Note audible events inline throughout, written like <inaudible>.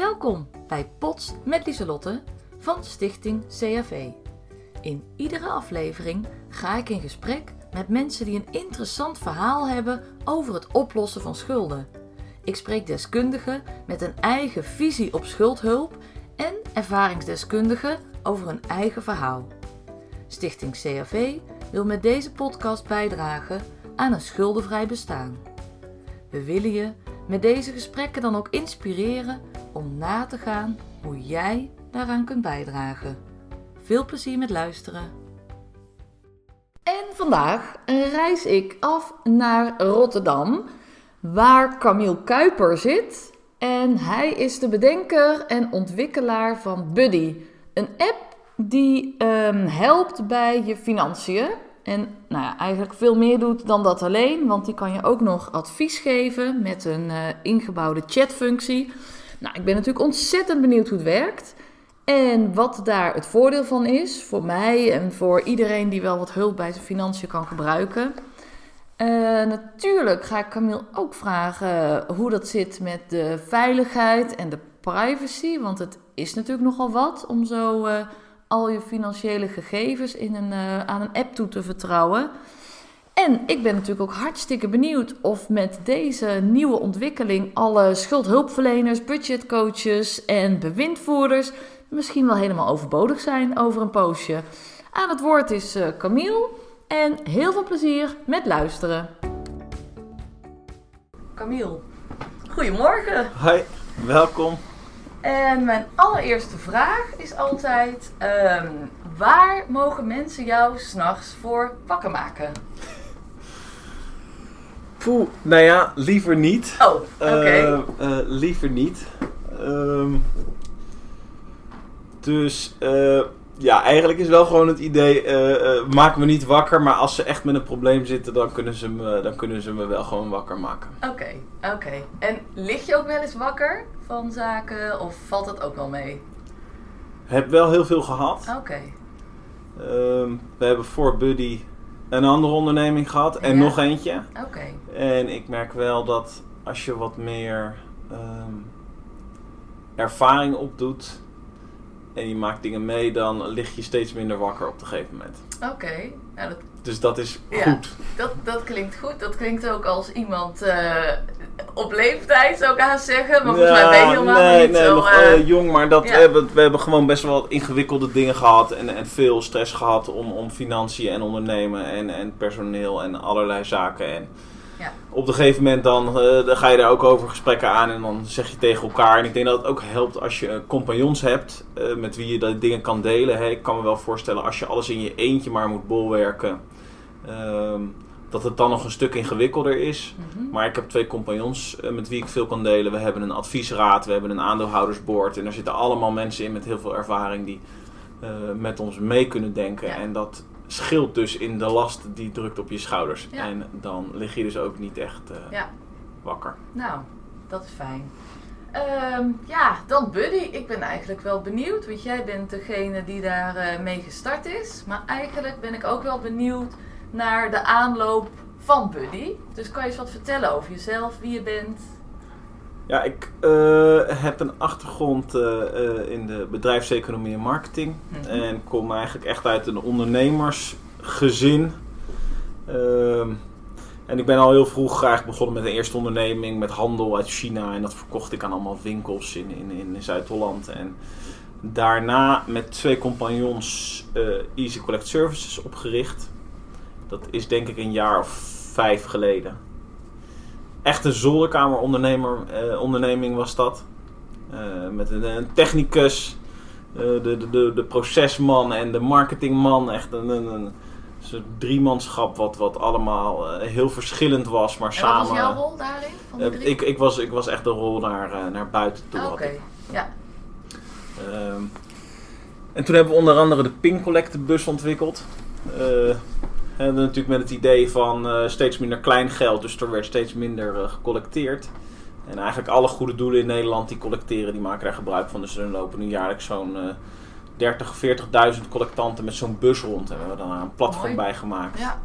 Welkom bij Pots met Lieselotte van Stichting CAV. In iedere aflevering ga ik in gesprek met mensen die een interessant verhaal hebben over het oplossen van schulden. Ik spreek deskundigen met een eigen visie op schuldhulp en ervaringsdeskundigen over hun eigen verhaal. Stichting CAV wil met deze podcast bijdragen aan een schuldenvrij bestaan. We willen je met deze gesprekken dan ook inspireren om na te gaan hoe jij daaraan kunt bijdragen. Veel plezier met luisteren. En vandaag reis ik af naar Rotterdam, waar Camille Kuiper zit. En hij is de bedenker en ontwikkelaar van Buddy, een app die ehm, helpt bij je financiën. En nou ja, eigenlijk veel meer doet dan dat alleen, want die kan je ook nog advies geven met een uh, ingebouwde chatfunctie. Nou, ik ben natuurlijk ontzettend benieuwd hoe het werkt. En wat daar het voordeel van is voor mij en voor iedereen die wel wat hulp bij zijn financiën kan gebruiken. Uh, natuurlijk ga ik Camille ook vragen hoe dat zit met de veiligheid en de privacy. Want het is natuurlijk nogal wat om zo uh, al je financiële gegevens in een, uh, aan een app toe te vertrouwen. En ik ben natuurlijk ook hartstikke benieuwd of met deze nieuwe ontwikkeling alle schuldhulpverleners, budgetcoaches en bewindvoerders misschien wel helemaal overbodig zijn over een poosje. Aan het woord is uh, Camille en heel veel plezier met luisteren. Camille, goedemorgen. Hoi, welkom. En mijn allereerste vraag is altijd: um, waar mogen mensen jou s'nachts voor wakker maken? Poeh, nou ja, liever niet. Oh, oké. Okay. Uh, uh, liever niet. Um, dus uh, ja, eigenlijk is wel gewoon het idee: maak me niet wakker, maar als ze echt met een probleem zitten, dan kunnen ze me, dan kunnen ze me wel gewoon wakker maken. Oké, okay, oké. Okay. En lig je ook wel eens wakker van zaken of valt dat ook wel mee? Heb wel heel veel gehad. Oké. Okay. Um, we hebben voor Buddy een andere onderneming gehad en Ja. nog eentje. Oké. En ik merk wel dat als je wat meer um, ervaring opdoet en je maakt dingen mee, dan lig je steeds minder wakker op een gegeven moment. Oké. Ja, dat, Dus dat is Ja. goed. dat, dat klinkt goed. Dat klinkt ook als iemand eh, op leeftijd, zou ik haast zeggen. Maar volgens mij ben je helemaal nee, niet nee, zo... nog eh, eh, jong, maar dat, ja. we, hebben, we hebben gewoon best wel ingewikkelde dingen gehad en, en veel stress gehad om, om financiën en ondernemen en, en personeel en allerlei zaken. En Ja. op een gegeven moment dan, eh, dan ga je daar ook over gesprekken aan en dan zeg je tegen elkaar. En ik denk dat het ook helpt als je eh, compagnons hebt eh, met wie je dat dingen kan delen. Hè. Ik kan me wel voorstellen als je alles in je eentje maar moet bolwerken. ehm, dat het dan nog een stuk ingewikkelder is. mhm. Maar ik heb twee compagnons met wie ik veel kan delen. We hebben een adviesraad, we hebben een aandeelhoudersboard. En daar zitten allemaal mensen in met heel veel ervaring die met ons mee kunnen denken. Ja. En dat scheelt dus in de last die drukt op je schouders. Ja. En dan lig je dus ook niet echt eh, Ja. wakker. Nou, dat is fijn. Ehm, ja, dan Buddy. Ik ben eigenlijk wel benieuwd, want jij bent degene die daar eh, mee gestart is. Maar eigenlijk ben ik ook wel benieuwd naar de aanloop van Buddy. Dus kan je eens wat vertellen over jezelf, wie je bent? Ja, ik eh, heb een achtergrond eh, eh, in de bedrijfseconomie en marketing. Mhm. En kom eigenlijk echt uit een ondernemersgezin. Ehm, en ik ben al heel vroeg graag begonnen met een eerste onderneming met handel uit China. En dat verkocht ik aan allemaal winkels in, in, in Zuid-Holland. En daarna met twee compagnons Easy Collect Services opgericht. Dat is denk ik een jaar of vijf geleden. Echt een zolderkamerondernemer eh, onderneming was dat. Eh, met een, een technicus, eh, de, de, de, de procesman en de marketingman. Echt een, een, een soort driemanschap wat, wat allemaal heel verschillend was, maar En samen... wat was jouw rol daarin? Van drie? ik, ik, was, ik was echt de rol naar, naar buiten toe. Oké, ja. Ehm, en toen hebben we onder andere de Ping Collector bus ontwikkeld. En natuurlijk met het idee van eh, steeds minder klein geld, dus er werd steeds minder eh, gecollecteerd. En eigenlijk alle goede doelen in Nederland die collecteren, die maken daar gebruik van. Dus er lopen nu jaarlijks zo'n eh 30, 40.000 collectanten met zo'n bus rond. En we hebben daar een platform Mooi. bij gemaakt. Ja,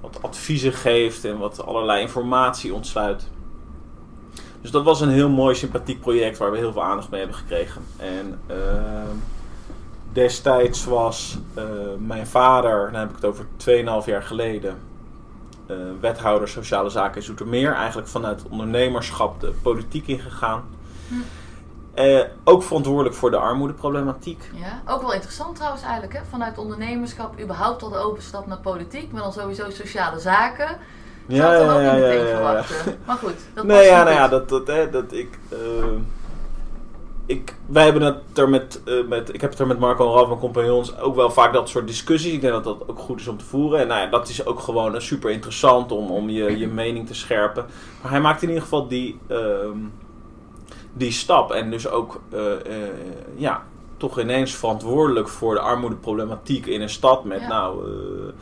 Wat adviezen geeft en wat allerlei informatie ontsluit. Dus dat was een heel mooi, sympathiek project waar we heel veel aandacht mee hebben gekregen. En ehm, destijds was eh, mijn vader, dan heb ik het over 2,5 jaar geleden, eh, wethouder sociale zaken in Zoetermeer. Eigenlijk vanuit ondernemerschap de politiek ingegaan. Hm. Eh, ook verantwoordelijk voor de armoedeproblematiek. Ja, ook wel interessant trouwens eigenlijk, hè? vanuit ondernemerschap überhaupt al de overstap naar politiek, maar dan sowieso sociale zaken. Ja, ook niet meteen verwachten. Maar goed, dat Nee, ja, nou ja, dat, dat, hè, dat ik, ik... Wij hebben het er met, eh, met... Ik heb het er met Marco en Ralf, mijn compagnons, ook wel vaak dat soort discussies. Ik denk dat dat ook goed is om te voeren. En nou ja, dat is ook gewoon super interessant om, om je, je mening te scherpen. Maar hij maakt in ieder geval die, ehm, die stap. En dus ook, eh, eh, ja, toch ineens verantwoordelijk voor de armoedeproblematiek in een stad met, Ja. nou... eh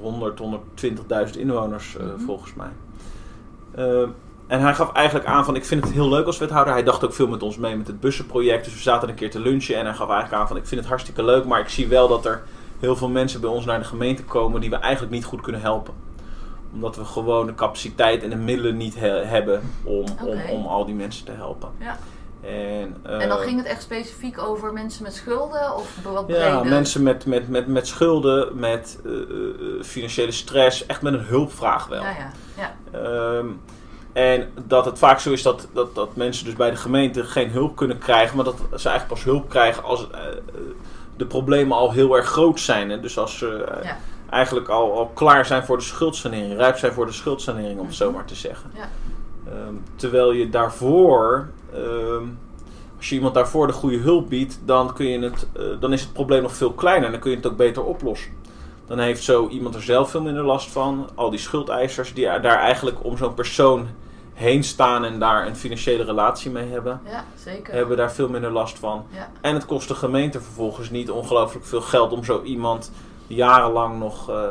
100, 120.000 inwoners Mhm. volgens mij. En hij gaf eigenlijk aan van ik vind het heel leuk als wethouder. Hij dacht ook veel met ons mee met het bussenproject. Dus we zaten een keer te lunchen en hij gaf eigenlijk aan van ik vind het hartstikke leuk. Maar ik zie wel dat er heel veel mensen bij ons naar de gemeente komen die we eigenlijk niet goed kunnen helpen. Omdat we gewoon de capaciteit en de middelen niet he- hebben om, om, om al die mensen te helpen. Ja. En, En dan eh, ging het echt specifiek over mensen met schulden of wat breder? ja, mensen met, met, met, met schulden, met eh, eh, financiële stress, echt met een hulpvraag wel. Ja, ja. ja. Ehm, en dat het vaak zo is dat, dat, dat mensen dus bij de gemeente geen hulp kunnen krijgen, maar dat ze eigenlijk pas hulp krijgen als eh, de problemen al heel erg groot zijn. Hè? Dus als ze eh, Ja. eigenlijk al, al klaar zijn voor de schuldsanering, rijp zijn voor de schuldsanering, om het zo maar te zeggen. Ja. Ehm, terwijl je daarvoor, ehm, als je iemand daarvoor de goede hulp biedt, dan, kun je het, eh, dan is het probleem nog veel kleiner en dan kun je het ook beter oplossen. Dan heeft zo iemand er zelf veel minder last van. Al die schuldeisers die daar eigenlijk om zo'n persoon heen staan en daar een financiële relatie mee hebben, ja, zeker. hebben daar veel minder last van. Ja. En het kost de gemeente vervolgens niet ongelooflijk veel geld om zo iemand jarenlang nog eh, eh,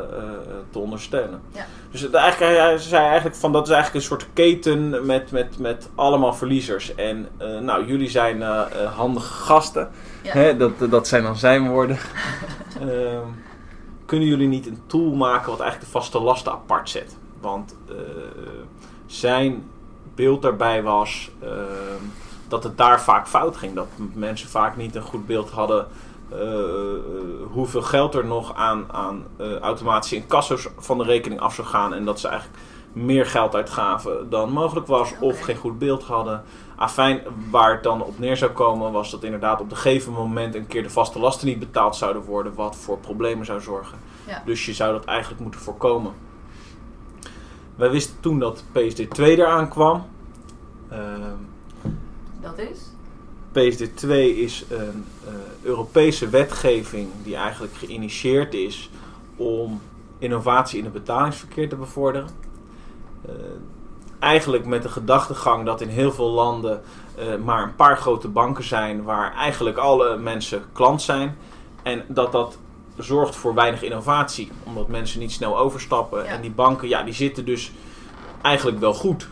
te ondersteunen. Ja. Dus het, eigenlijk, hij zei eigenlijk van dat is eigenlijk een soort keten met, met, met allemaal verliezers. En eh, nou, jullie zijn eh, eh, handige gasten. Ja. Hè, dat, dat zijn dan zijn woorden. <laughs> Kunnen jullie niet een tool maken wat eigenlijk de vaste lasten apart zet? Want eh, zijn beeld daarbij was ehm, dat het daar vaak fout ging. Dat mensen vaak niet een goed beeld hadden eh, eh, hoeveel geld er nog aan, aan automatische incassos van de rekening af zou gaan. En dat ze eigenlijk meer geld uitgaven dan mogelijk was. Of geen goed beeld hadden. Afijn, waar het dan op neer zou komen, was dat inderdaad op een gegeven moment een keer de vaste lasten niet betaald zouden worden. Wat voor problemen zou zorgen. Ja. Dus je zou dat eigenlijk moeten voorkomen. Wij wisten toen dat PSD 2 eraan kwam. Ehm, Dat is? PSD 2 is een eh, Europese wetgeving die eigenlijk geïnitieerd is om innovatie in het betalingsverkeer te bevorderen. Eh, eigenlijk met de gedachtegang dat in heel veel landen eh, maar een paar grote banken zijn waar eigenlijk alle mensen klant zijn. En dat dat zorgt voor weinig innovatie, omdat mensen niet snel overstappen. Ja. En die banken, ja, die zitten dus eigenlijk wel goed.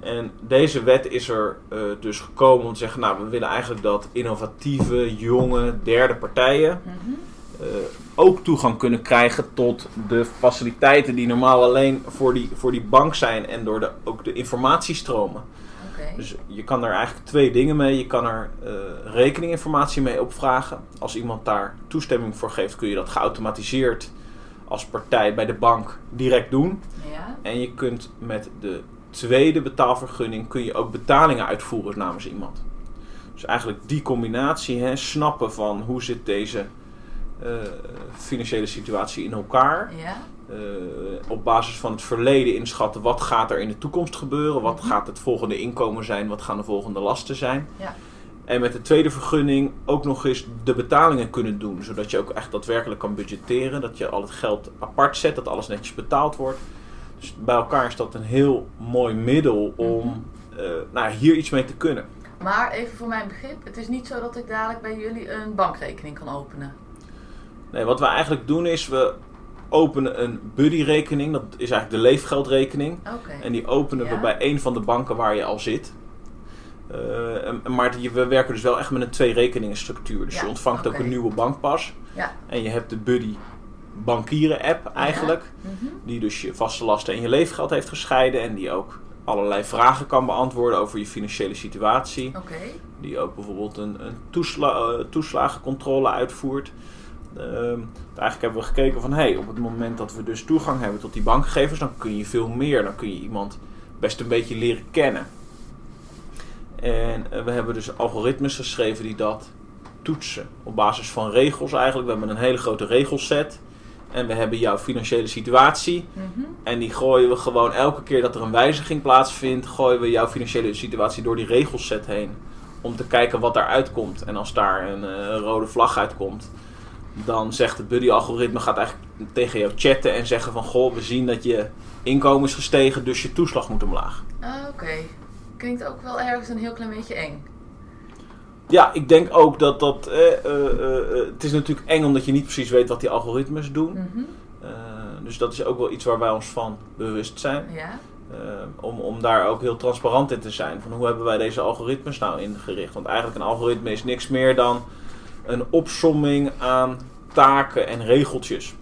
En deze wet is er eh, dus gekomen om te zeggen, nou, we willen eigenlijk dat innovatieve, jonge, derde partijen Mhm. Ook toegang kunnen krijgen tot de faciliteiten die normaal alleen voor die, voor die bank zijn en door de, ook de informatiestromen. Dus je kan er eigenlijk twee dingen mee. Je kan er eh, rekeninginformatie mee opvragen. Als iemand daar toestemming voor geeft, kun je dat geautomatiseerd als partij bij de bank direct doen. Ja. En je kunt met de tweede betaalvergunning kun je ook betalingen uitvoeren namens iemand. Dus eigenlijk die combinatie, hè, snappen van hoe zit deze financiële situatie in elkaar. Ja. Eh, op basis van het verleden inschatten wat gaat er in de toekomst gebeuren. Wat Mhm. gaat het volgende inkomen zijn, wat gaan de volgende lasten zijn. Ja. En met de tweede vergunning ook nog eens de betalingen kunnen doen. Zodat je ook echt daadwerkelijk kan budgetteren. Dat je al het geld apart zet, dat alles netjes betaald wordt. Dus bij elkaar is dat een heel mooi middel om eh, nou, hier iets mee te kunnen. Maar even voor mijn begrip, het is niet zo dat ik dadelijk bij jullie een bankrekening kan openen. Nee, wat we eigenlijk doen is, we openen een buddyrekening. Dat is eigenlijk de leefgeldrekening. Oké. En die openen we bij een van de banken waar je al zit. Eh, en- maar die- we werken dus wel echt met een twee rekeningen structuur. Dus Ja, je ontvangt ook een nieuwe bankpas. Ja. En je hebt de Buddy bankieren app eigenlijk. Mhm. Die dus je vaste lasten en je leefgeld heeft gescheiden. En die ook allerlei vragen kan beantwoorden over je financiële situatie. Oké. Die ook bijvoorbeeld een, een toesla eh, toeslagencontrole uitvoert. Ehm, eigenlijk hebben we gekeken van hey, op het moment dat we dus toegang hebben tot die bankgegevens, dan kun je veel meer. Dan kun je iemand best een beetje leren kennen. En eh, we hebben dus algoritmes geschreven die dat toetsen. Op basis van regels eigenlijk. We hebben een hele grote regelset. En we hebben jouw financiële situatie. Mhm. En die gooien we gewoon elke keer dat er een wijziging plaatsvindt, gooien we jouw financiële situatie door die regelset heen. Om te kijken wat daaruit komt. En als daar een eh, rode vlag uitkomt, dan zegt het buddy-algoritme gaat eigenlijk tegen jou chatten en zeggen van goh, we zien dat je inkomen is gestegen, dus je toeslag moet omlaag. Ah, Oké. Klinkt ook wel ergens een heel klein beetje eng. Ja, ik denk ook dat dat. eh, eh, eh, eh, het is natuurlijk eng omdat je niet precies weet wat die algoritmes doen. Mhm. Dus dat is ook wel iets waar wij ons van bewust zijn. Ja. Om, om daar ook heel transparant in te zijn. Van hoe hebben wij deze algoritmes nou ingericht? Want eigenlijk een algoritme is niks meer dan een opsomming aan taken en regeltjes.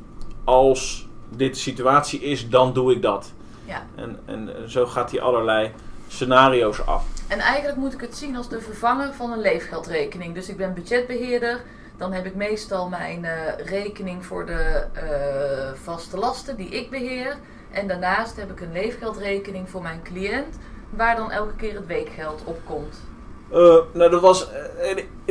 Als dit de situatie is, dan doe ik dat. Ja. En, en zo gaat hij allerlei scenario's af. En eigenlijk moet ik het zien als de vervanger van een leefgeldrekening. Dus ik ben budgetbeheerder. Dan heb ik meestal mijn eh, rekening voor de eh, vaste lasten die ik beheer. En daarnaast heb ik een leefgeldrekening voor mijn cliënt. Waar dan elke keer het weekgeld op komt. Eh, nou, dat was,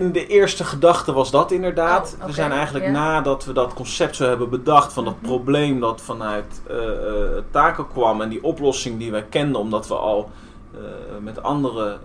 in de eerste gedachte was dat inderdaad. Oh, We zijn eigenlijk nadat we dat concept zo hebben bedacht van dat Mhm. probleem dat vanuit eh, eh, taken kwam en die oplossing die wij kenden omdat we al eh, met andere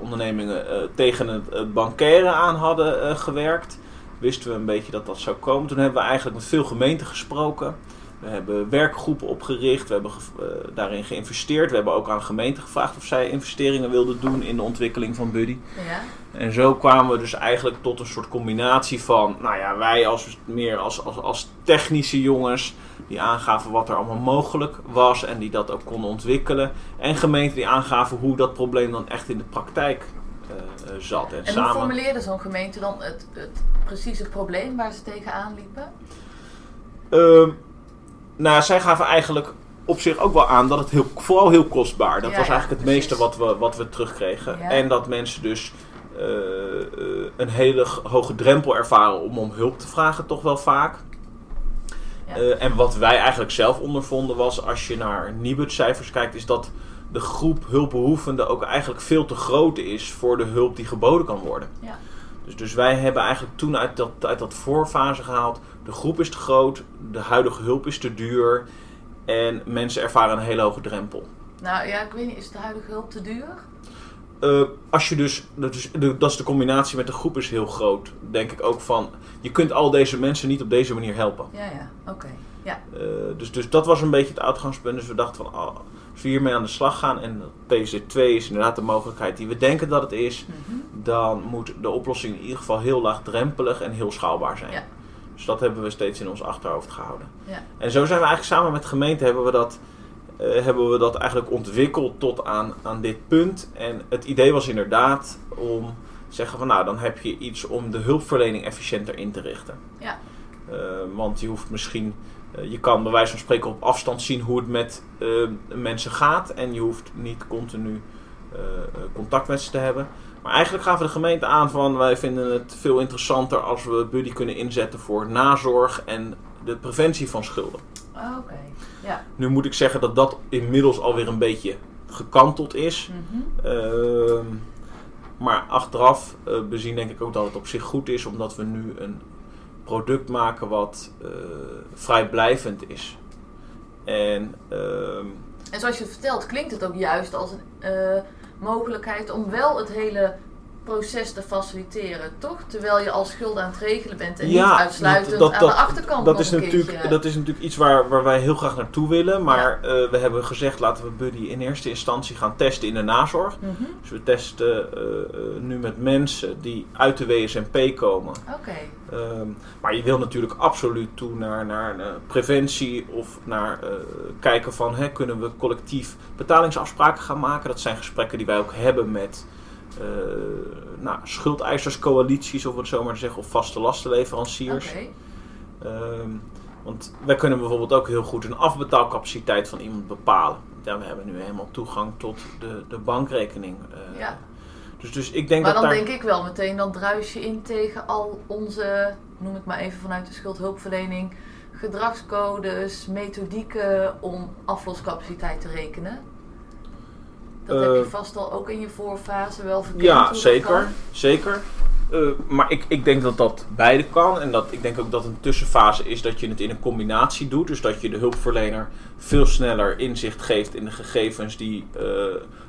ondernemingen tegen het, het bankaire aan hadden gewerkt, wisten we een beetje dat dat zou komen. Toen hebben we eigenlijk met veel gemeenten gesproken. We hebben werkgroepen opgericht, we hebben ge- eh, daarin geïnvesteerd. We hebben ook aan gemeenten gevraagd of zij investeringen wilden doen in de ontwikkeling van Buddy. Ja. En zo kwamen we dus eigenlijk tot een soort combinatie van, nou ja, wij als meer als, als, als technische jongens die aangaven wat er allemaal mogelijk was en die dat ook konden ontwikkelen. En gemeenten die aangaven hoe dat probleem dan echt in de praktijk eh, eh, zat. En, En hoe samen. formuleerde zo'n gemeente dan het, het precieze probleem waar ze tegenaan liepen? Ehm, nou, zij gaven eigenlijk op zich ook wel aan dat het heel, vooral heel kostbaar. Dat Ja, was ja, eigenlijk het meeste wat we, wat we terugkregen. Ja. En dat mensen dus eh, eh, een hele hoge drempel ervaren om om hulp te vragen, toch wel vaak. Eh, en wat wij eigenlijk zelf ondervonden was, als je naar Nibud-cijfers kijkt, is dat de groep hulpbehoevenden ook eigenlijk veel te groot is voor de hulp die geboden kan worden. Ja. Dus, dus wij hebben eigenlijk toen uit dat, uit dat voorfase gehaald, de groep is te groot, de huidige hulp is te duur en mensen ervaren een hele hoge drempel. Nou ja, ik weet niet, is de huidige hulp te duur? Eh, als je dus, dat is, de, dat is de combinatie met de groep is heel groot, denk ik ook van, je kunt al deze mensen niet op deze manier helpen. Ja, ja, oké. Ja. Eh, dus, dus dat was een beetje het uitgangspunt. Dus we dachten van, oh, als we hiermee aan de slag gaan en PZ2 is inderdaad de mogelijkheid die we denken dat het is, Mhm. dan moet de oplossing in ieder geval heel laagdrempelig en heel schaalbaar zijn. Ja. Dus dat hebben we steeds in ons achterhoofd gehouden. Ja. En zo zijn we eigenlijk samen met de gemeente hebben we dat, eh, hebben we dat eigenlijk ontwikkeld tot aan, aan dit punt. En het idee was inderdaad om te zeggen van nou, dan heb je iets om de hulpverlening efficiënter in te richten. Ja. Eh, want je hoeft misschien, je kan bij wijze van spreken op afstand zien hoe het met eh, mensen gaat. En je hoeft niet continu eh, eh, contact met ze te hebben. Maar eigenlijk gaven de gemeente aan van wij vinden het veel interessanter als we Buddy kunnen inzetten voor nazorg en de preventie van schulden. Oké. Ja. Nu moet ik zeggen dat dat inmiddels alweer een beetje gekanteld is. Mhm. Ehm, maar achteraf eh, bezien denk ik ook dat het op zich goed is, omdat we nu een product maken wat eh, vrijblijvend is. En ehm, En zoals je het vertelt, klinkt het ook juist als een eh, mogelijkheid om wel het hele proces te faciliteren, toch? Terwijl je al schulden aan het regelen bent en Ja, niet uitsluitend dat- dat- aan de achterkant dat is, natuurlijk, dat is natuurlijk iets waar, waar wij heel graag naartoe willen. Maar eh, we hebben gezegd laten we Buddy in eerste instantie gaan testen in de nazorg. Mhm. Dus we testen eh, eh, nu met mensen die uit de WSMP komen. Oké. Ehm, maar je wil natuurlijk absoluut toe naar, naar preventie of naar kijken van hè, kunnen we collectief betalingsafspraken gaan maken. Dat zijn gesprekken die wij ook hebben met nou, schuldeiserscoalities, of het zo maar te zeggen, of vaste lastenleveranciers. Oké. Ehm, want wij kunnen bijvoorbeeld ook heel goed een afbetaalcapaciteit van iemand bepalen. Ja, we hebben nu helemaal toegang tot de, de bankrekening. eh. Ja. Dus, dus ik denk Maar dat dan daar... denk ik wel meteen, dan druis je in tegen al onze, noem het maar even vanuit de schuldhulpverlening, gedragscodes, methodieken om afloscapaciteit te rekenen. Dat heb je Eh, vast al ook in je voorfase wel verkend. Ja, zeker. zeker. Eh, maar ik, ik denk dat dat beide kan. En dat, ik denk ook dat een tussenfase is dat je het in een combinatie doet. Dus dat je de hulpverlener veel sneller inzicht geeft in de gegevens die eh,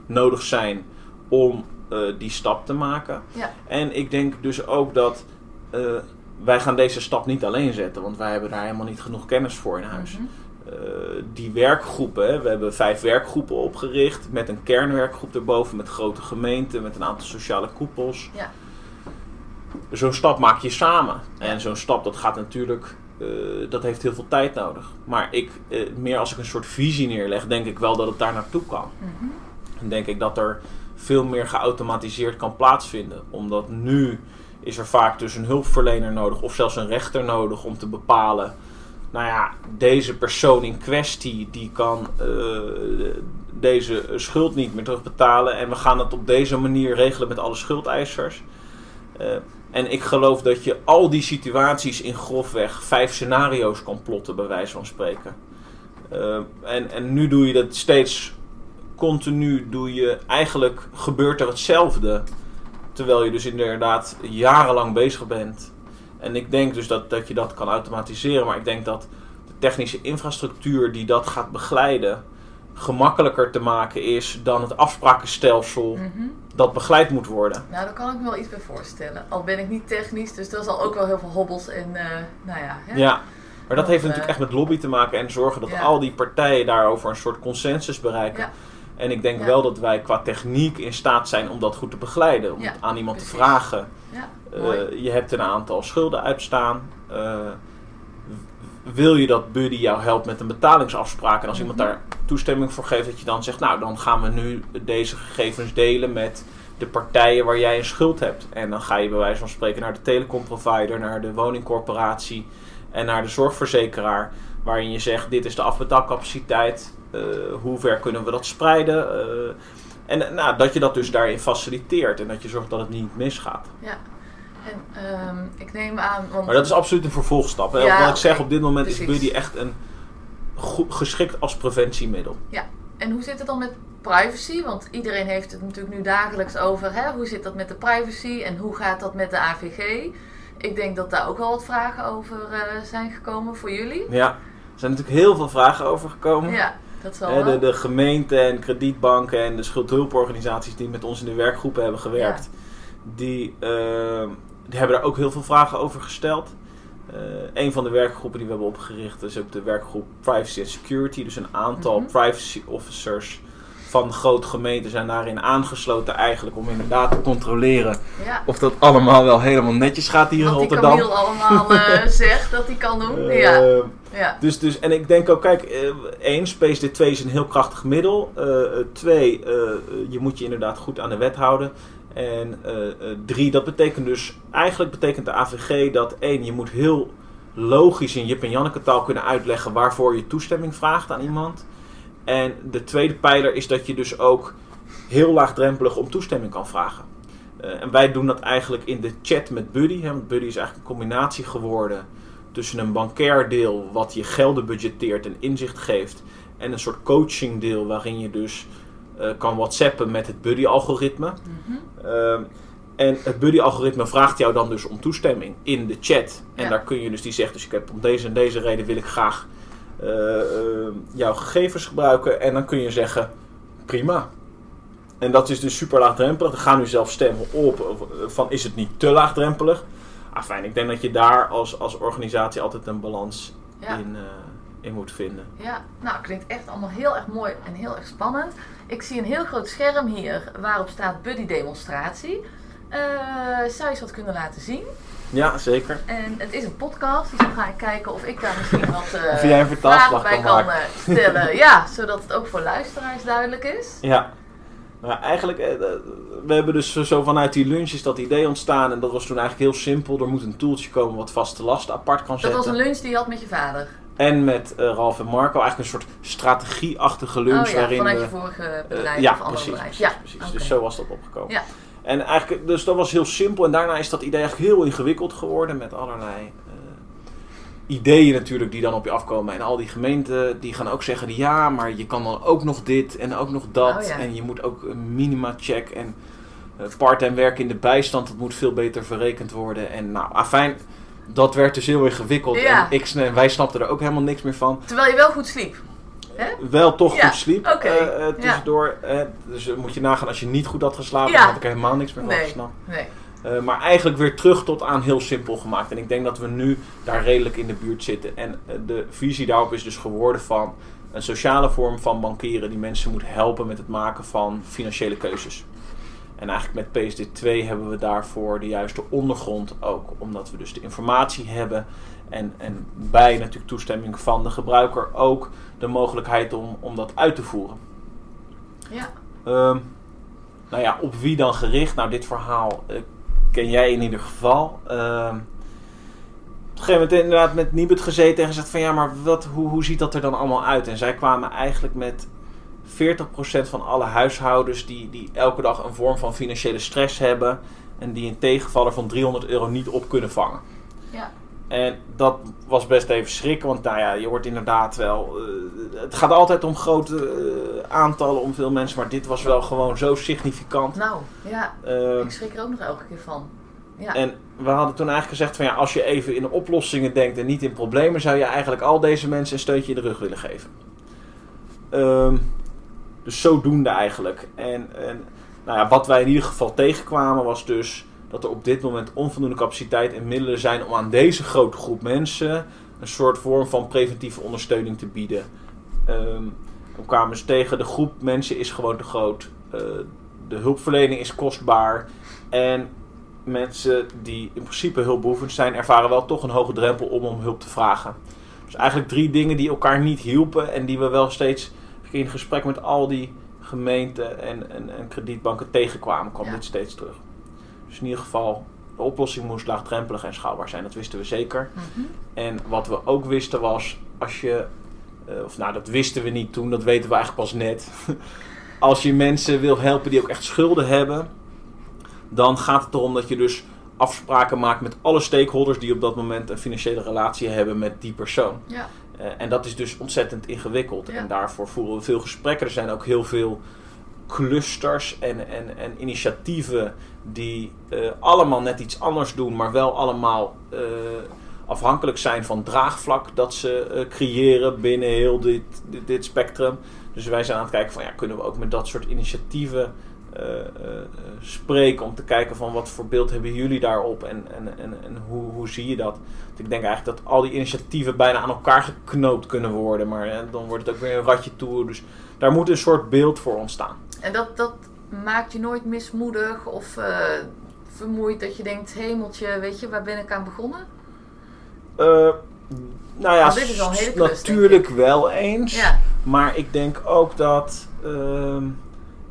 nodig zijn om die stap te maken. Ja. En ik denk dus ook dat wij gaan deze stap niet alleen zetten. Want wij hebben daar helemaal niet genoeg kennis voor in huis. Mhm. Die werkgroepen, hè, we hebben vijf werkgroepen opgericht met een kernwerkgroep erboven, met grote gemeenten, met een aantal sociale koepels. Ja. Zo'n stap maak je samen. En zo'n stap dat gaat natuurlijk, eh, dat heeft heel veel tijd nodig. Maar ik, eh, meer als ik een soort visie neerleg, denk ik wel dat het daar naartoe kan. Mhm. En denk ik dat er veel meer geautomatiseerd kan plaatsvinden. Omdat nu is er vaak dus een hulpverlener nodig of zelfs een rechter nodig om te bepalen. Nou ja, deze persoon in kwestie die kan eh, deze schuld niet meer terugbetalen. En we gaan het op deze manier regelen met alle schuldeisers. Eh, en ik geloof dat je al die situaties in grofweg vijf scenario's kan plotten, bij wijze van spreken. Eh, en, en nu doe je dat steeds continu doe je, eigenlijk gebeurt er hetzelfde. Terwijl je dus inderdaad jarenlang bezig bent. En ik denk dus dat, dat je dat kan automatiseren. Maar ik denk dat de technische infrastructuur die dat gaat begeleiden gemakkelijker te maken is dan het afsprakenstelsel Mhm. dat begeleid moet worden. Nou, daar kan ik me wel iets bij voorstellen. Al ben ik niet technisch, dus dat zal ook wel heel veel hobbels en, eh, nou ja. hè? Ja, maar dat heeft eh, natuurlijk echt met lobby te maken en zorgen dat Ja. al die partijen daarover een soort consensus bereiken. Ja. En ik denk Ja. wel dat wij qua techniek in staat zijn om dat goed te begeleiden. Om Ja, het aan iemand precies. te vragen. Ja, Eh, je hebt een aantal schulden uitstaan. Eh, wil je dat Buddy jou helpt met een betalingsafspraak? En als iemand Mhm. daar toestemming voor geeft, dat je dan zegt: Nou, dan gaan we nu deze gegevens delen met de partijen waar jij een schuld hebt. En dan ga je bij wijze van spreken naar de telecomprovider, naar de woningcorporatie en naar de zorgverzekeraar. Waarin je zegt: Dit is de afbetaalcapaciteit. Eh, hoe ver kunnen we dat spreiden? Eh, en nou, dat je dat dus daarin faciliteert en dat je zorgt dat het niet misgaat. Ja. En ehm, ik neem aan, want Maar dat is absoluut een vervolgstap. Hè? Ja, Wat ik zeg, op dit moment is. Buddy echt een goed, geschikt als preventiemiddel. En hoe zit het dan met privacy? Want iedereen heeft het natuurlijk nu dagelijks over. Hè? Hoe zit dat met de privacy en hoe gaat dat met de AVG? Ik denk dat daar ook wel wat vragen over eh, zijn gekomen voor jullie. Ja, er zijn natuurlijk heel veel vragen over gekomen. Ja, dat Hè, wel. de, de gemeente en kredietbanken en de schuldhulporganisaties die met ons in de werkgroepen hebben gewerkt, die, eh, die hebben daar ook heel veel vragen over gesteld. Eh, een van de werkgroepen die we hebben opgericht is ook de werkgroep Privacy and Security. Dus een aantal Mhm. privacy officers van grote gemeenten zijn daarin aangesloten eigenlijk om inderdaad te controleren Ja. of dat allemaal wel helemaal netjes gaat hier in Wat Rotterdam. Camille allemaal eh, <laughs> zegt dat hij kan doen. ja. Eh, ja. dus, dus, en ik denk ook, kijk, eh, één, Space D2 is een heel krachtig middel. Twee, je moet je inderdaad goed aan de wet houden. En drie, dat betekent dus, eigenlijk betekent de AVG dat één, je moet heel logisch in Jip en Janneke taal kunnen uitleggen waarvoor je toestemming vraagt aan iemand. En de tweede pijler is dat je dus ook heel laagdrempelig om toestemming kan vragen. Eh, en wij doen dat eigenlijk in de chat met Buddy. Hè, want Buddy is eigenlijk een combinatie geworden tussen een bankair deel wat je gelden budgetteert en inzicht geeft. En een soort coaching deel waarin je dus eh, kan whatsappen met het Buddy-algoritme. Mhm. Ehm, en het Buddy-algoritme vraagt jou dan dus om toestemming in de chat. En Ja. daar kun je dus, die zegt dus ik heb om deze en deze reden wil ik graag jouw gegevens gebruiken. En dan kun je zeggen prima. En dat is dus super laagdrempelig. Dan gaan nu zelf stemmen op eh, van is het niet te laagdrempelig. Ah, fijn. Ik denk dat je daar als, als organisatie altijd een balans Ja. in, eh, in moet vinden. Ja, nou klinkt echt allemaal heel erg mooi en heel erg spannend. Ik zie een heel groot scherm hier waarop staat Buddy demonstratie. Eh, zou je eens wat kunnen laten zien? Ja, zeker. En het is een podcast, dus dan ga ik kijken of ik daar misschien wat <laughs> eh, Of jij een vertaalslag vragen bij kan kan, eh, stellen. <laughs> Ja, zodat het ook voor luisteraars duidelijk is. Ja. Nou, eigenlijk, eh, we hebben dus zo vanuit die lunch is dat idee ontstaan. En dat was toen eigenlijk heel simpel. Er moet een toeltje komen wat vaste lasten apart kan Dat zetten. was een lunch die je had met je vader. En met Ralf en Marco eigenlijk een soort strategieachtige lunch. oh ja, waarin vanuit je vorige bedrijf ja, of andere precies, bedrijf. precies, ja, precies. Dus zo was dat opgekomen. Ja. En eigenlijk, dus dat was heel simpel. En daarna is dat idee eigenlijk heel ingewikkeld geworden met allerlei eh, ideeën natuurlijk die dan op je afkomen. En al die gemeenten die gaan ook zeggen, ja, maar je kan dan ook nog dit en ook nog dat. Oh ja. En je moet ook een minima-check en eh, part-time werk in de bijstand, dat moet veel beter verrekend worden. En nou, afijn, dat werd dus heel ingewikkeld. Ja. En, ik, en wij snapten er ook helemaal niks meer van. Terwijl je wel goed sliep. Wel toch Ja, goed sliep eh, eh, tussendoor. dus eh, moet je nagaan als je niet goed had geslapen, dan had ik er helemaal niks meer van Nee. gesnapt. Nee. Maar eigenlijk weer terug tot aan heel simpel gemaakt. En ik denk dat we nu daar redelijk in de buurt zitten. En de visie daarop is dus geworden van een sociale vorm van bankieren die mensen moet helpen met het maken van financiële keuzes. En eigenlijk met PSD2 hebben we daarvoor de juiste ondergrond ook. Omdat we dus de informatie hebben en, en bij natuurlijk toestemming van de gebruiker ook de mogelijkheid om, om dat uit te voeren. Ja. Ehm, nou ja, op wie dan gericht? Nou, dit verhaal eh, ken jij in ieder geval. Ehm, op een gegeven moment inderdaad met Nibud gezeten en gezegd van ja, maar wat, hoe, hoe ziet dat er dan allemaal uit? En zij kwamen eigenlijk met 40% van alle huishoudens die, die elke dag een vorm van financiële stress hebben en die een tegenvaller van 300 euro niet op kunnen vangen. Ja. En dat was best even schrikken, want nou ja, je hoort inderdaad wel. eh, het gaat altijd om grote eh, aantallen, om veel mensen, maar dit was wel gewoon zo significant. Nou, ja. Ehm, Ik schrik er ook nog elke keer van. Ja. en we hadden toen eigenlijk gezegd van ja, als je even in oplossingen denkt en niet in problemen, zou je eigenlijk al deze mensen een steuntje in de rug willen geven. Ehm, dus zodoende eigenlijk. En, en nou ja, wat wij in ieder geval tegenkwamen was dus dat er op dit moment onvoldoende capaciteit en middelen zijn om aan deze grote groep mensen een soort vorm van preventieve ondersteuning te bieden. Ehm, we kwamen dus tegen, de groep mensen is gewoon te groot. Eh, de hulpverlening is kostbaar. En mensen die in principe hulpbehoevend zijn, ervaren wel toch een hoge drempel om om hulp te vragen. Dus eigenlijk drie dingen die elkaar niet hielpen en die we wel steeds in gesprek met al die gemeenten en, en, en kredietbanken tegenkwamen, kwam Ja. dit steeds terug. Dus in ieder geval, de oplossing moest laagdrempelig en schaalbaar zijn, dat wisten we zeker. Mhm. En wat we ook wisten was, als je, eh, of nou dat wisten we niet toen, dat weten we eigenlijk pas net. <laughs> als je mensen wil helpen die ook echt schulden hebben, dan gaat het erom dat je dus afspraken maakt met alle stakeholders die op dat moment een financiële relatie hebben met die persoon. Ja. Eh, en dat is dus ontzettend ingewikkeld. Ja. En daarvoor voeren we veel gesprekken. Er zijn ook heel veel clusters en, en, en initiatieven die eh, allemaal net iets anders doen, maar wel allemaal eh, afhankelijk zijn van draagvlak dat ze eh, creëren binnen heel dit, dit, spectrum. Dus wij zijn aan het kijken van ja, kunnen we ook met dat soort initiatieven spreken om te kijken van wat voor beeld hebben jullie daarop en, en, en, en hoe, hoe zie je dat? Ik denk eigenlijk dat al die initiatieven bijna aan elkaar geknoopt kunnen worden, maar dan wordt het ook weer een ratje toe. Dus daar moet een soort beeld voor ontstaan. En dat, dat maakt je nooit mismoedig of eh, vermoeid dat je denkt, hemeltje, weet je, waar ben ik aan begonnen? Eh, nou ja, dit is al een hele klus, natuurlijk wel eens. Ja. Maar ik denk ook dat. ehm,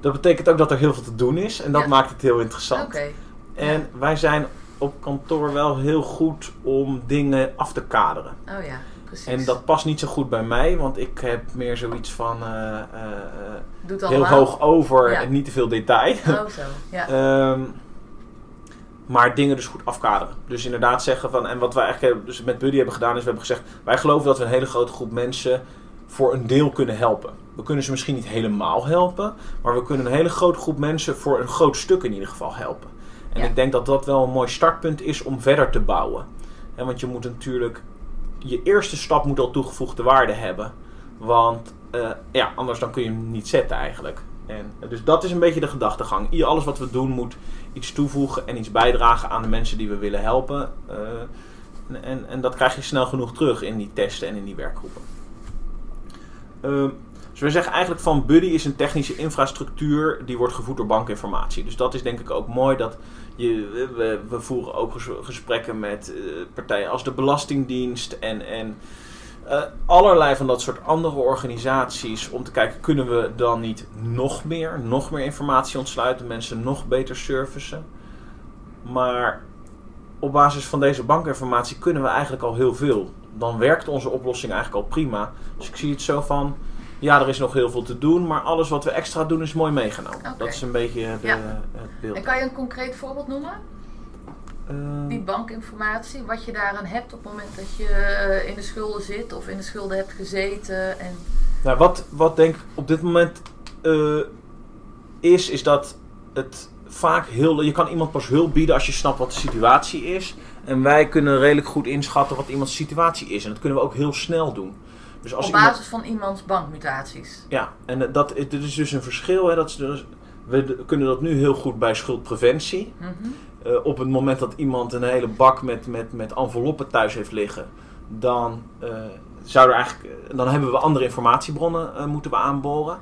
dat betekent ook dat er heel veel te doen is. En dat Ja. maakt het heel interessant. Oké. En wij zijn op kantoor wel heel goed om dingen af te kaderen. Oh ja, precies. En dat past niet zo goed bij mij, want ik heb meer zoiets van eh, eh, eh, Doet heel hoog over Ja. en niet te veel detail. Oh zo, ja. <laughs> Ehm, maar dingen dus goed afkaderen. Dus inderdaad zeggen van, en wat wij eigenlijk dus met Buddy hebben gedaan, is we hebben gezegd, wij geloven dat we een hele grote groep mensen voor een deel kunnen helpen. We kunnen ze misschien niet helemaal helpen, maar we kunnen een hele grote groep mensen voor een groot stuk in ieder geval helpen. En Ja. ik denk dat dat wel een mooi startpunt is om verder te bouwen. En want je moet natuurlijk, je eerste stap moet al toegevoegde waarde hebben. Want eh, ja, anders dan kun je hem niet zetten eigenlijk. En, eh, dus dat is een beetje de gedachtegang. Alles wat we doen moet iets toevoegen en iets bijdragen aan de mensen die we willen helpen. Eh, en, en, en dat krijg je snel genoeg terug in die testen en in die werkgroepen. Ehm, dus we zeggen eigenlijk van Buddy is een technische infrastructuur die wordt gevoed door bankinformatie. Dus dat is denk ik ook mooi dat je, we, we voeren ook ges- gesprekken met eh, partijen als de Belastingdienst en, en eh, allerlei van dat soort andere organisaties om te kijken, kunnen we dan niet nog meer, nog meer informatie ontsluiten, mensen nog beter servicen. Maar op basis van deze bankinformatie kunnen we eigenlijk al heel veel. dan werkt onze oplossing eigenlijk al prima. Dus ik zie het zo van, ja, er is nog heel veel te doen, maar alles wat we extra doen is mooi meegenomen. Dat is een beetje de, Ja. het beeld. En kan je een concreet voorbeeld noemen? Ehm, Die bankinformatie, wat je daaraan hebt op het moment dat je eh, in de schulden zit of in de schulden hebt gezeten. En, Nou, wat, wat denk ik op dit moment eh, is, is dat het vaak heel. Je kan iemand pas hulp bieden als je snapt wat de situatie is. En wij kunnen redelijk goed inschatten wat iemands situatie is. En dat kunnen we ook heel snel doen. Dus als op iemand- basis van iemands bankmutaties. Ja, en eh, dat, dit is dus een verschil. Hè, dat is dus, we kunnen dat nu heel goed bij schuldpreventie. Mhm. Eh, op het moment dat iemand een hele bak met, met, met enveloppen thuis heeft liggen, dan, eh, zou er eigenlijk, dan hebben we andere informatiebronnen moeten we aanboren.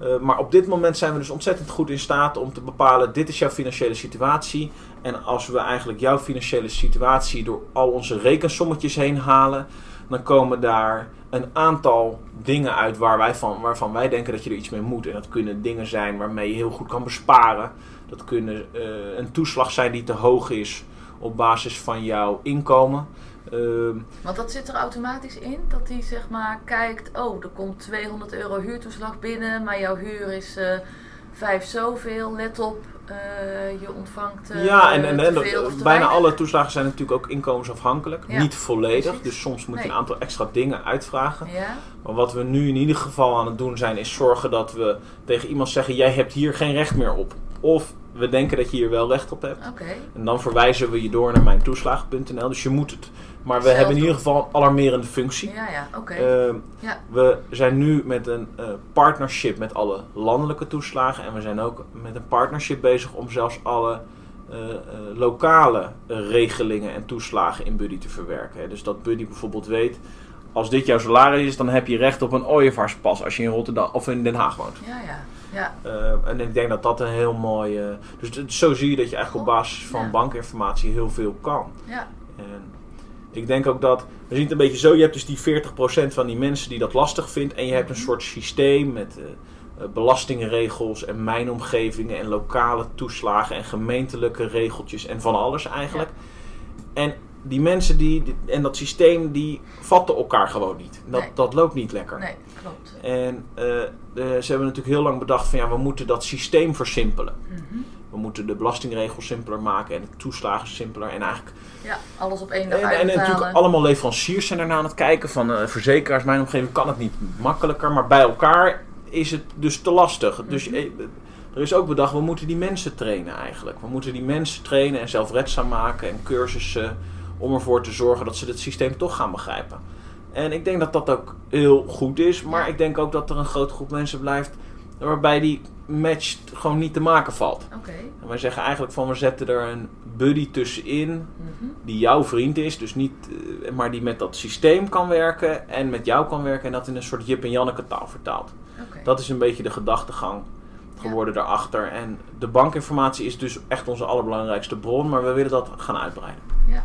Ja. Maar op dit moment zijn we dus ontzettend goed in staat om te bepalen: dit is jouw financiële situatie. En als we eigenlijk jouw financiële situatie door al onze rekensommetjes heen halen, dan komen daar een aantal dingen uit waar wij van, waarvan wij denken dat je er iets mee moet. En dat kunnen dingen zijn waarmee je heel goed kan besparen. Dat kunnen eh, een toeslag zijn die te hoog is op basis van jouw inkomen. Ehm, Want dat zit er automatisch in, dat hij zeg maar kijkt, oh, er komt 200 euro huurtoeslag binnen, maar jouw huur is eh vijf zoveel, let op, eh, je ontvangt eh ja, en, bijna weinig. alle toeslagen zijn natuurlijk ook inkomensafhankelijk. Ja, Niet volledig, precies. dus soms moet je Nee. een aantal extra dingen uitvragen. Ja, Maar wat we nu in ieder geval aan het doen zijn, is zorgen dat we tegen iemand zeggen: jij hebt hier geen recht meer op. Of we denken dat je hier wel recht op hebt. En dan verwijzen we je door naar mijntoeslagen.nl. Dus je moet het. Maar we Zelf hebben in ieder geval een alarmerende functie. Ja, ja, oké. Ehm, Ja. We zijn nu met een eh, partnership met alle landelijke toeslagen. En we zijn ook met een partnership bezig om zelfs alle eh, eh, lokale regelingen en toeslagen in Buddy te verwerken. Hè. Dus dat Buddy bijvoorbeeld weet. Als dit jouw salaris is, dan heb je recht op een ooievaarspas als je in Rotterdam of in Den Haag woont. ja, ja, ja. Eh, en ik denk dat dat een heel mooi. eh, dus zo zie je dat je eigenlijk op basis van Ja. bankinformatie heel veel kan. ja. En ik denk ook dat, we zien het een beetje zo, je hebt dus die 40% van die mensen die dat lastig vindt. En je hebt een soort systeem met eh, eh, belastingregels en mijnomgevingen en lokale toeslagen en gemeentelijke regeltjes en van alles eigenlijk. En die mensen die, en dat systeem, die vatten elkaar gewoon niet. Dat, Nee. dat loopt niet lekker. Nee, klopt. En eh, ze hebben natuurlijk heel lang bedacht van ja, we moeten dat systeem versimpelen. Mhm. We moeten de belastingregels simpeler maken en de toeslagen simpeler. En eigenlijk Ja, alles op één dag en, en natuurlijk allemaal leveranciers zijn ernaar aan het kijken. Van eh, verzekeraars, mijn omgeving kan het niet makkelijker. Maar bij elkaar is het dus te lastig. Dus Mhm. eh, er is ook bedacht, we moeten die mensen trainen eigenlijk. We moeten die mensen trainen en zelfredzaam maken. En cursussen om ervoor te zorgen dat ze het systeem toch gaan begrijpen. En ik denk dat dat ook heel goed is. Maar ik denk ook dat er een grote groep mensen blijft waarbij die match gewoon niet te maken valt. Oké. En wij zeggen eigenlijk van we zetten er een buddy tussenin Mhm. die jouw vriend is, dus niet, eh, maar die met dat systeem kan werken en met jou kan werken en dat in een soort Jip en Janneke taal vertaalt. Dat is een beetje de gedachtegang geworden daarachter. En de bankinformatie is dus echt onze allerbelangrijkste bron, maar we willen dat gaan uitbreiden. Ja.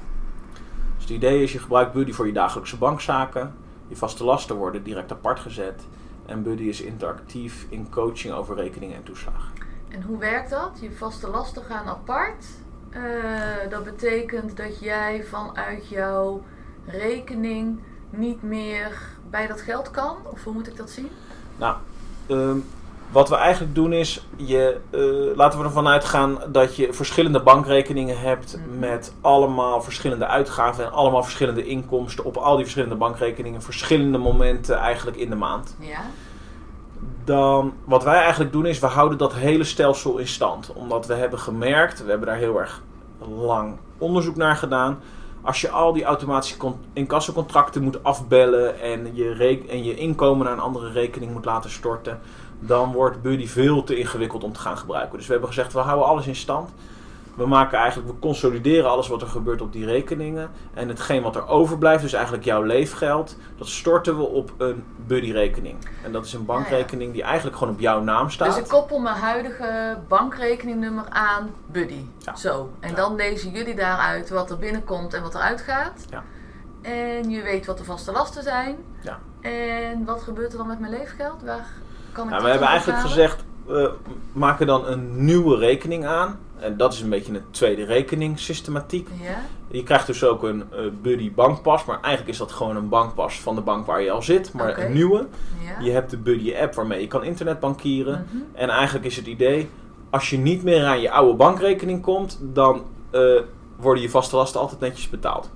Dus het idee is, je gebruikt Buddy voor je dagelijkse bankzaken. Je vaste lasten worden direct apart gezet. En Buddy is interactief in coaching over rekeningen en toeslagen. En hoe werkt dat? Je vaste lasten gaan apart. Eh, dat betekent dat jij vanuit jouw rekening niet meer bij dat geld kan? Of hoe moet ik dat zien? Nou, ehm, wat we eigenlijk doen is, je, eh, laten we ervan uitgaan dat je verschillende bankrekeningen hebt Mhm. met allemaal verschillende uitgaven en allemaal verschillende inkomsten op al die verschillende bankrekeningen, verschillende momenten eigenlijk in de maand. Ja. Dan, wat wij eigenlijk doen is, we houden dat hele stelsel in stand. Omdat we hebben gemerkt, we hebben daar heel erg lang onderzoek naar gedaan. Als je al die automatische con- incassocontracten moet afbellen en je, en je inkomen naar een andere rekening moet laten storten, dan wordt Buddy veel te ingewikkeld om te gaan gebruiken. Dus we hebben gezegd, we houden alles in stand. We maken eigenlijk, we consolideren alles wat er gebeurt op die rekeningen. En hetgeen wat er overblijft, dus eigenlijk jouw leefgeld, dat storten we op een buddy-rekening. En dat is een bankrekening die eigenlijk gewoon op jouw naam staat. Dus ik koppel mijn huidige bankrekeningnummer aan Buddy. Ja. Zo. En Ja. dan lezen jullie daaruit wat er binnenkomt en wat er uitgaat. Ja. En je weet wat de vaste lasten zijn. Ja. En wat gebeurt er dan met mijn leefgeld? Waar ik Nou, we hebben eigenlijk ophalen? gezegd, we maken dan een nieuwe rekening aan. En dat is een beetje een tweede rekening systematiek. Ja? Je krijgt dus ook een eh, Buddy bankpas, maar eigenlijk is dat gewoon een bankpas van de bank waar je al zit, maar een nieuwe. Ja? Je hebt de Buddy app waarmee je kan internetbankieren. Mhm. En eigenlijk is het idee, als je niet meer aan je oude bankrekening komt, dan eh, worden je vaste lasten altijd netjes betaald.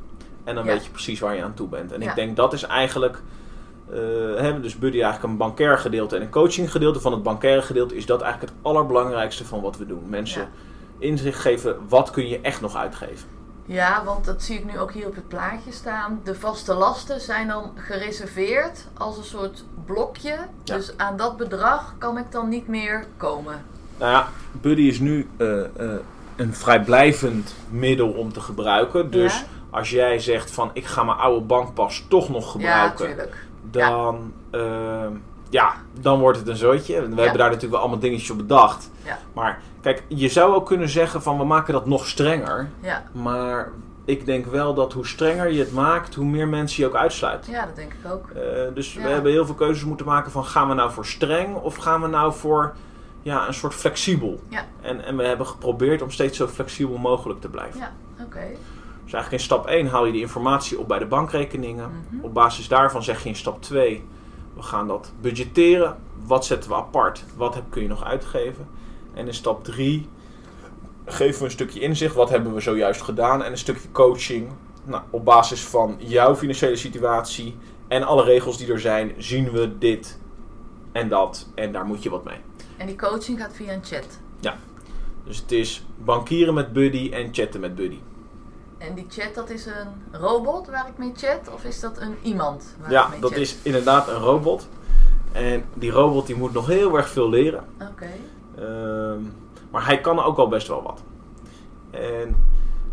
En dan Ja. weet je precies waar je aan toe bent. En Ja. ik denk dat is eigenlijk, eh hè, dus Buddy eigenlijk een bankair gedeelte en een coaching gedeelte. Van het bankaire gedeelte is dat eigenlijk het allerbelangrijkste van wat we doen. Mensen Ja. inzicht geven, wat kun je echt nog uitgeven. Ja, want dat zie ik nu ook hier op het plaatje staan. De vaste lasten zijn dan gereserveerd als een soort blokje. Ja. Dus aan dat bedrag kan ik dan niet meer komen. Nou ja, Buddy is nu eh, eh, een vrijblijvend middel om te gebruiken. Dus Ja? als jij zegt van ik ga mijn oude bankpas toch nog Ja, gebruiken, tuurlijk. Dan, ja. ja, dan wordt het een zootje. We Ja. hebben daar natuurlijk wel allemaal dingetjes op bedacht. Ja. Maar kijk, je zou ook kunnen zeggen van we maken dat nog strenger. Ja. Maar ik denk wel dat hoe strenger je het maakt, hoe meer mensen je ook uitsluit. ja, dat denk ik ook. Eh, dus we hebben heel veel keuzes moeten maken van gaan we nou voor streng of gaan we nou voor ja, een soort flexibel. Ja. En, en we hebben geprobeerd om steeds zo flexibel mogelijk te blijven. Ja, oké. Dus eigenlijk in stap 1 haal je die informatie op bij de bankrekeningen. Mhm. Op basis daarvan zeg je in stap 2, we gaan dat budgetteren. Wat zetten we apart? Wat heb, kun je nog uitgeven? En in stap 3 geven we een stukje inzicht. Wat hebben we zojuist gedaan? En een stukje coaching. Nou, op basis van jouw financiële situatie en alle regels die er zijn, zien we dit en dat. En daar moet je wat mee. En die coaching gaat via een chat. Dus het is bankieren met Buddy en chatten met Buddy. En die chat, dat is een robot waar ik mee chat? Of is dat een iemand waar Ja, ik mee dat chat? is inderdaad een robot. En die robot die moet nog heel erg veel leren. Oké. Ehm, maar hij kan ook al best wel wat. En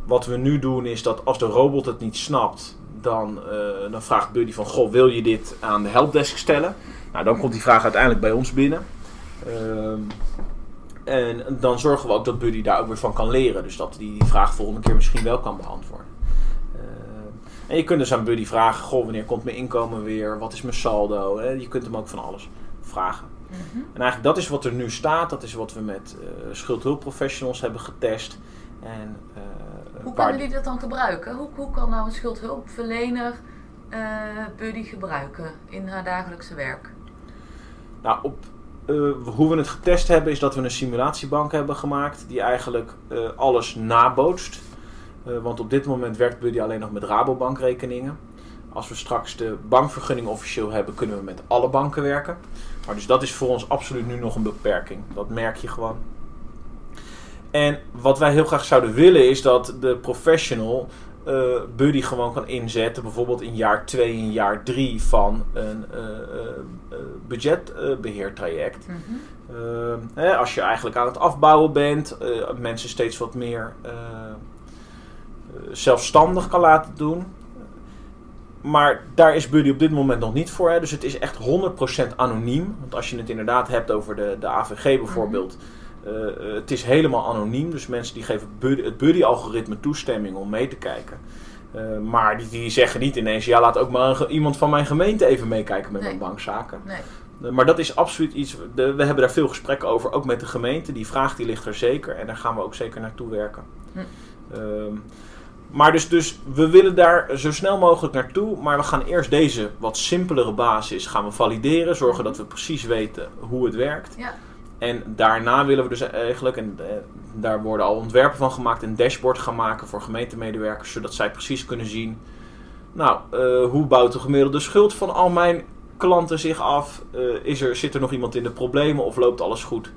wat we nu doen is dat als de robot het niet snapt, dan, eh, dan vraagt Buddy van, goh, wil je dit aan de helpdesk stellen? Nou, dan komt die vraag uiteindelijk bij ons binnen. Ehm, en dan zorgen we ook dat Buddy daar ook weer van kan leren. Dus dat hij die vraag volgende keer misschien wel kan beantwoorden. Ehm, en je kunt dus aan Buddy vragen, goh, wanneer komt mijn inkomen weer? Wat is mijn saldo? Hè? Je kunt hem ook van alles vragen. Mhm. En eigenlijk dat is wat er nu staat. Dat is wat we met eh schuldhulpprofessionals hebben getest. En, eh, Hoe kunnen die dat dan gebruiken? Hoe, hoe kan nou een schuldhulpverlener eh, Buddy gebruiken in haar dagelijkse werk? Nou, op, eh, hoe we het getest hebben is dat we een simulatiebank hebben gemaakt die eigenlijk eh, alles nabootst. Eh, want op dit moment werkt Buddy alleen nog met Rabobankrekeningen. Als we straks de bankvergunning officieel hebben, kunnen we met alle banken werken. Maar dus dat is voor ons absoluut nu nog een beperking. Dat merk je gewoon. En wat wij heel graag zouden willen is dat de professional eh, Buddy gewoon kan inzetten. Bijvoorbeeld in jaar 2 en jaar 3 van een eh, budgetbeheertraject. Mhm. Hè, als je eigenlijk aan het afbouwen bent, mensen steeds wat meer zelfstandig kan laten doen. Maar daar is Buddy op dit moment nog niet voor. Hè. Dus het is echt 100% anoniem. Want als je het inderdaad hebt over de, de AVG bijvoorbeeld. eh, eh, het is helemaal anoniem. Dus mensen die geven Buddy, het Buddy-algoritme toestemming om mee te kijken. Eh, maar die, die zeggen niet ineens: ja, laat ook maar een iemand van mijn gemeente even meekijken met Nee. mijn bankzaken. Nee. Eh, Maar dat is absoluut iets. De, we hebben daar veel gesprekken over, ook met de gemeente. Die vraag die ligt er zeker en daar gaan we ook zeker naartoe werken. Hm. Ehm, maar dus, dus we willen daar zo snel mogelijk naartoe. Maar we gaan eerst deze wat simpelere basis gaan we valideren. Zorgen dat we precies weten hoe het werkt. Ja. En daarna willen we dus eigenlijk, en eh, daar worden al ontwerpen van gemaakt, een dashboard gaan maken voor gemeentemedewerkers. Zodat zij precies kunnen zien. Nou, eh, hoe bouwt de gemiddelde schuld van al mijn klanten zich af? Eh, is er, zit er nog iemand in de problemen of loopt alles goed?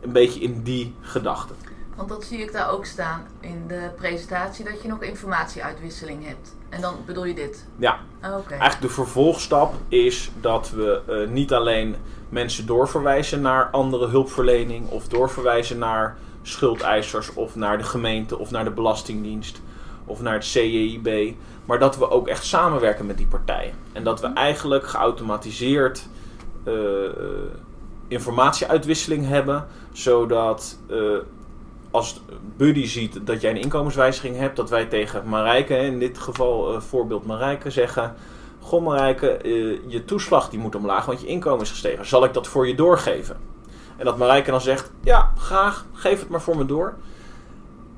Een beetje in die gedachte. Want dat zie ik daar ook staan in de presentatie, dat je nog informatieuitwisseling hebt. En dan bedoel je dit? Ja, Oké. eigenlijk de vervolgstap is dat we niet alleen mensen doorverwijzen naar andere hulpverlening of doorverwijzen naar schuldeisers of naar de gemeente of naar de Belastingdienst of naar het CJIB, maar dat we ook echt samenwerken met die partijen. En dat we eigenlijk geautomatiseerd eh, informatieuitwisseling hebben, zodat eh, als Buddy ziet dat jij een inkomenswijziging hebt, dat wij tegen Marijke, in dit geval eh, voorbeeld Marijke, zeggen: Goh eh, je toeslag die moet omlaag, want je inkomen is gestegen. Zal ik dat voor je doorgeven? En dat Marijke dan zegt: Ja, graag. Geef het maar voor me door.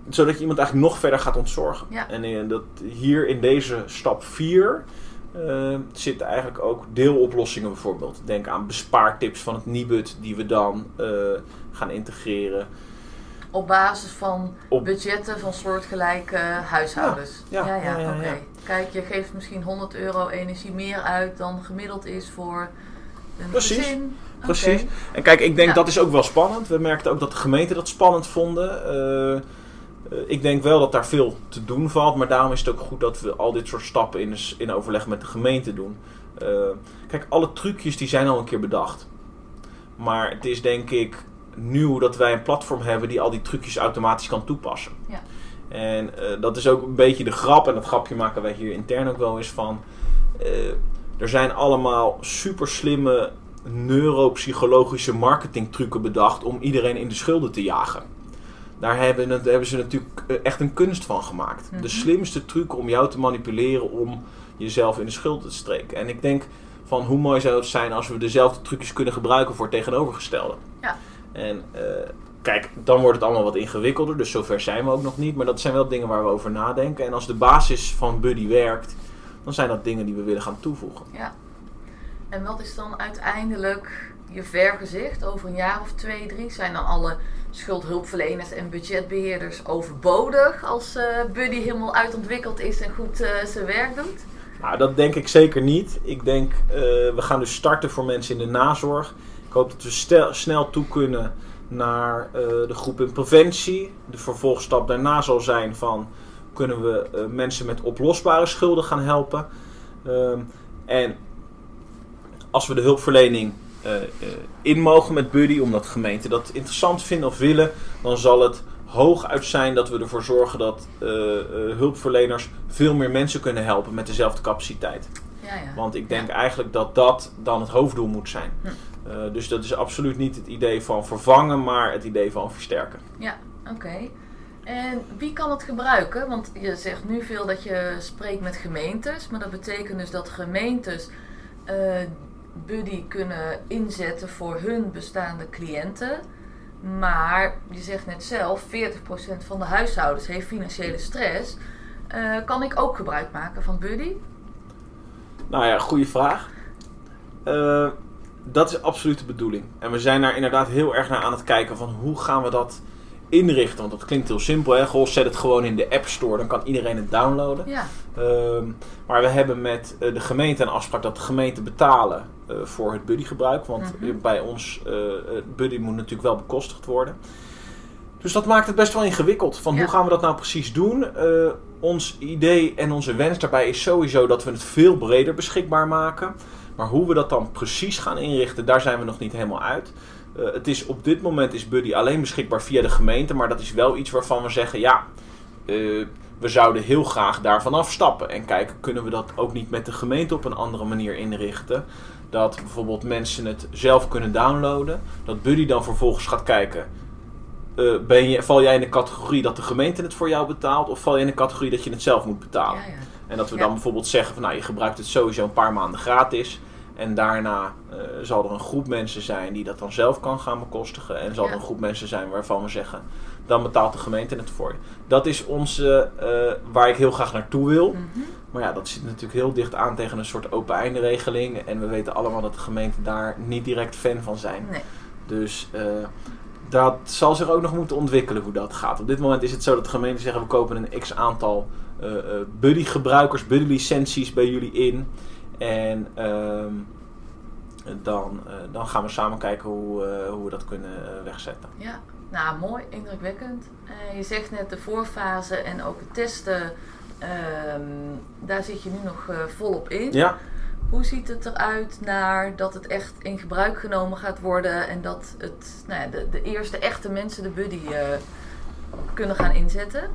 Zodat je iemand eigenlijk nog verder gaat ontzorgen. Ja. En eh, dat hier in deze stap 4 eh, zitten eigenlijk ook deeloplossingen bijvoorbeeld. Denk aan bespaartips van het Nibud die we dan gaan integreren. Op basis van Op- budgetten van soortgelijke huishoudens. Ja, ja, ja, ja, oké. Kijk, je geeft misschien 100 euro energie meer uit dan gemiddeld is voor een Precies, gezin. Precies. En kijk, ik denk Ja. dat is ook wel spannend. We merkten ook dat de gemeenten dat spannend vonden. Eh, eh, ik denk wel dat daar veel te doen valt. Maar daarom is het ook goed dat we al dit soort stappen in, in overleg met de gemeente doen. Eh, kijk, alle trucjes die zijn al een keer bedacht. Maar het is denk ik nieuw dat wij een platform hebben die al die trucjes automatisch kan toepassen. Ja. En eh, dat is ook een beetje de grap. En dat grapje maken wij hier intern ook wel eens van. eh, er zijn allemaal super slimme neuropsychologische marketingtrucken bedacht om iedereen in de schulden te jagen. Daar hebben, hebben ze natuurlijk eh, echt een kunst van gemaakt. Mhm. De slimste truc om jou te manipuleren om jezelf in de schulden te steken. En ik denk van hoe mooi zou het zijn als we dezelfde trucjes kunnen gebruiken voor het tegenovergestelde. Ja. En kijk, dan wordt het allemaal wat ingewikkelder, dus zover zijn we ook nog niet. Maar dat zijn wel dingen waar we over nadenken. En als de basis van Buddy werkt, dan zijn dat dingen die we willen gaan toevoegen. Ja. En wat is dan uiteindelijk je vergezicht over een jaar of twee, drie? Zijn dan alle schuldhulpverleners en budgetbeheerders overbodig als eh, Buddy helemaal uitontwikkeld is en goed eh, zijn werk doet? Nou, dat denk ik zeker niet. Ik denk, eh, we gaan dus starten voor mensen in de nazorg. Ik hoop dat we snel toe kunnen naar eh, de groep in preventie. De vervolgstap daarna zal zijn van, kunnen we eh, mensen met oplosbare schulden gaan helpen? Ehm, en als we de hulpverlening eh, in mogen met Buddy, omdat gemeenten dat interessant vinden of willen, dan zal het hooguit zijn dat we ervoor zorgen dat hulpverleners veel meer mensen kunnen helpen met dezelfde capaciteit. Ja, ja. Want ik denk Ja. eigenlijk dat dat dan het hoofddoel moet zijn. Hm. Eh, dus dat is absoluut niet het idee van vervangen, maar het idee van versterken. Ja, oké. En wie kan het gebruiken? Want je zegt nu veel dat je spreekt met gemeentes, maar dat betekent dus dat gemeentes eh, Buddy kunnen inzetten voor hun bestaande cliënten. Maar je zegt net zelf, 40% van de huishoudens heeft financiële stress. Eh, kan ik ook gebruik maken van Buddy? Nou ja, goede vraag. Eh, dat is absoluut de bedoeling. En we zijn daar inderdaad heel erg naar aan het kijken van hoe gaan we dat inrichten. Want dat klinkt heel simpel. Hè? Goh, zet het gewoon in de App Store, dan kan iedereen het downloaden. Ja, Ehm, maar we hebben met eh, de gemeente een afspraak dat de gemeente betalen eh, voor het buddygebruik. Want Mhm. eh, bij ons, buddy moet natuurlijk wel bekostigd worden. Dus dat maakt het best wel ingewikkeld. Van Ja. hoe gaan we dat nou precies doen? Ons idee en onze wens daarbij is sowieso dat we het veel breder beschikbaar maken. Maar hoe we dat dan precies gaan inrichten, daar zijn we nog niet helemaal uit. Eh, het is, op dit moment is Buddy alleen beschikbaar via de gemeente. Maar dat is wel iets waarvan we zeggen, ja, eh, we zouden heel graag daarvan afstappen. En kijken, kunnen we dat ook niet met de gemeente op een andere manier inrichten? Dat bijvoorbeeld mensen het zelf kunnen downloaden. Dat Buddy dan vervolgens gaat kijken. eh, ben je, val jij in de categorie dat de gemeente het voor jou betaalt? Of val je in de categorie dat je het zelf moet betalen? En dat we Ja. dan bijvoorbeeld zeggen van nou, je gebruikt het sowieso een paar maanden gratis. En daarna eh, zal er een groep mensen zijn die dat dan zelf kan gaan bekostigen. En zal er een groep mensen zijn waarvan we zeggen, dan betaalt de gemeente het voor je. Dat is onze, eh, waar ik heel graag naartoe wil. Mhm. Maar ja, dat zit natuurlijk heel dicht aan tegen een soort open einde regeling. En we weten allemaal dat de gemeenten daar niet direct fan van zijn. Nee. Dus eh, dat zal zich ook nog moeten ontwikkelen hoe dat gaat. Op dit moment is het zo dat de gemeenten zeggen we kopen een x aantal eh eh, buddy gebruikers, buddy licenties bij jullie in. En ehm, dan, eh, dan gaan we samen kijken hoe, hoe we dat kunnen wegzetten. Ja, nou mooi, indrukwekkend. Je zegt net de voorfase en ook het testen, ehm, daar zit je nu nog volop in. Ja, Hoe ziet het eruit naar dat het echt in gebruik genomen gaat worden en dat het, nou ja, de, de eerste echte mensen de buddy kunnen gaan inzetten?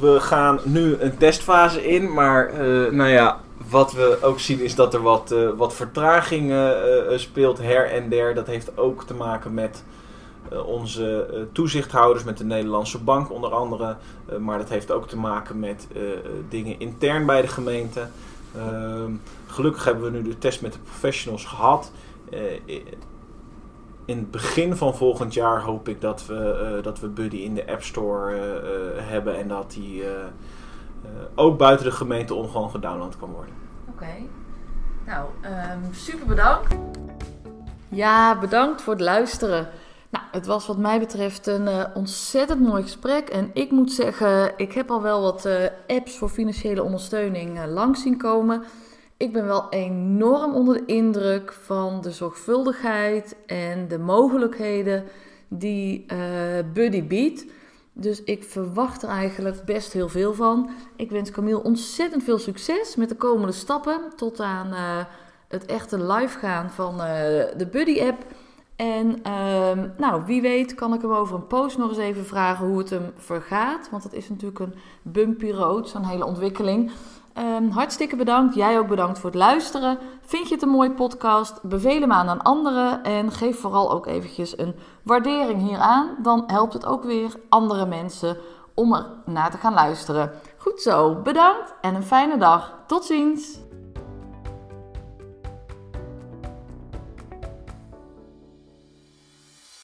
We gaan nu een testfase in, maar eh, nou ja, wat we ook zien is dat er wat, eh, wat vertraging eh, speelt her en der. Dat heeft ook te maken met onze toezichthouders, met de Nederlandse Bank onder andere. Maar dat heeft ook te maken met dingen intern bij de gemeente. Ehm, gelukkig hebben we nu de test met de professionals gehad. Eh, in het begin van volgend jaar hoop ik dat we, dat we Buddy in de App Store hebben en dat die ook buiten de gemeente om gewoon gedownload kan worden. Oké. Nou, um, super bedankt. Ja, bedankt voor het luisteren. Nou, het was wat mij betreft een uh, ontzettend mooi gesprek. En ik moet zeggen, ik heb al wel wat uh, apps voor financiële ondersteuning uh, langs zien komen. Ik ben wel enorm onder de indruk van de zorgvuldigheid en de mogelijkheden die Buddy biedt. Dus ik verwacht er eigenlijk best heel veel van. Ik wens Camille ontzettend veel succes met de komende stappen tot aan het echte live gaan van de Buddy app. En uh, nou, wie weet kan ik hem over een post nog eens even vragen hoe het hem vergaat. Want het is natuurlijk een bumpy road, zo'n hele ontwikkeling. Um, hartstikke bedankt. Jij ook bedankt voor het luisteren. Vind je het een mooie podcast? Beveel hem aan aan anderen. En geef vooral ook eventjes een waardering hieraan. Dan helpt het ook weer andere mensen om er naar te gaan luisteren. Goed zo, bedankt en een fijne dag. Tot ziens!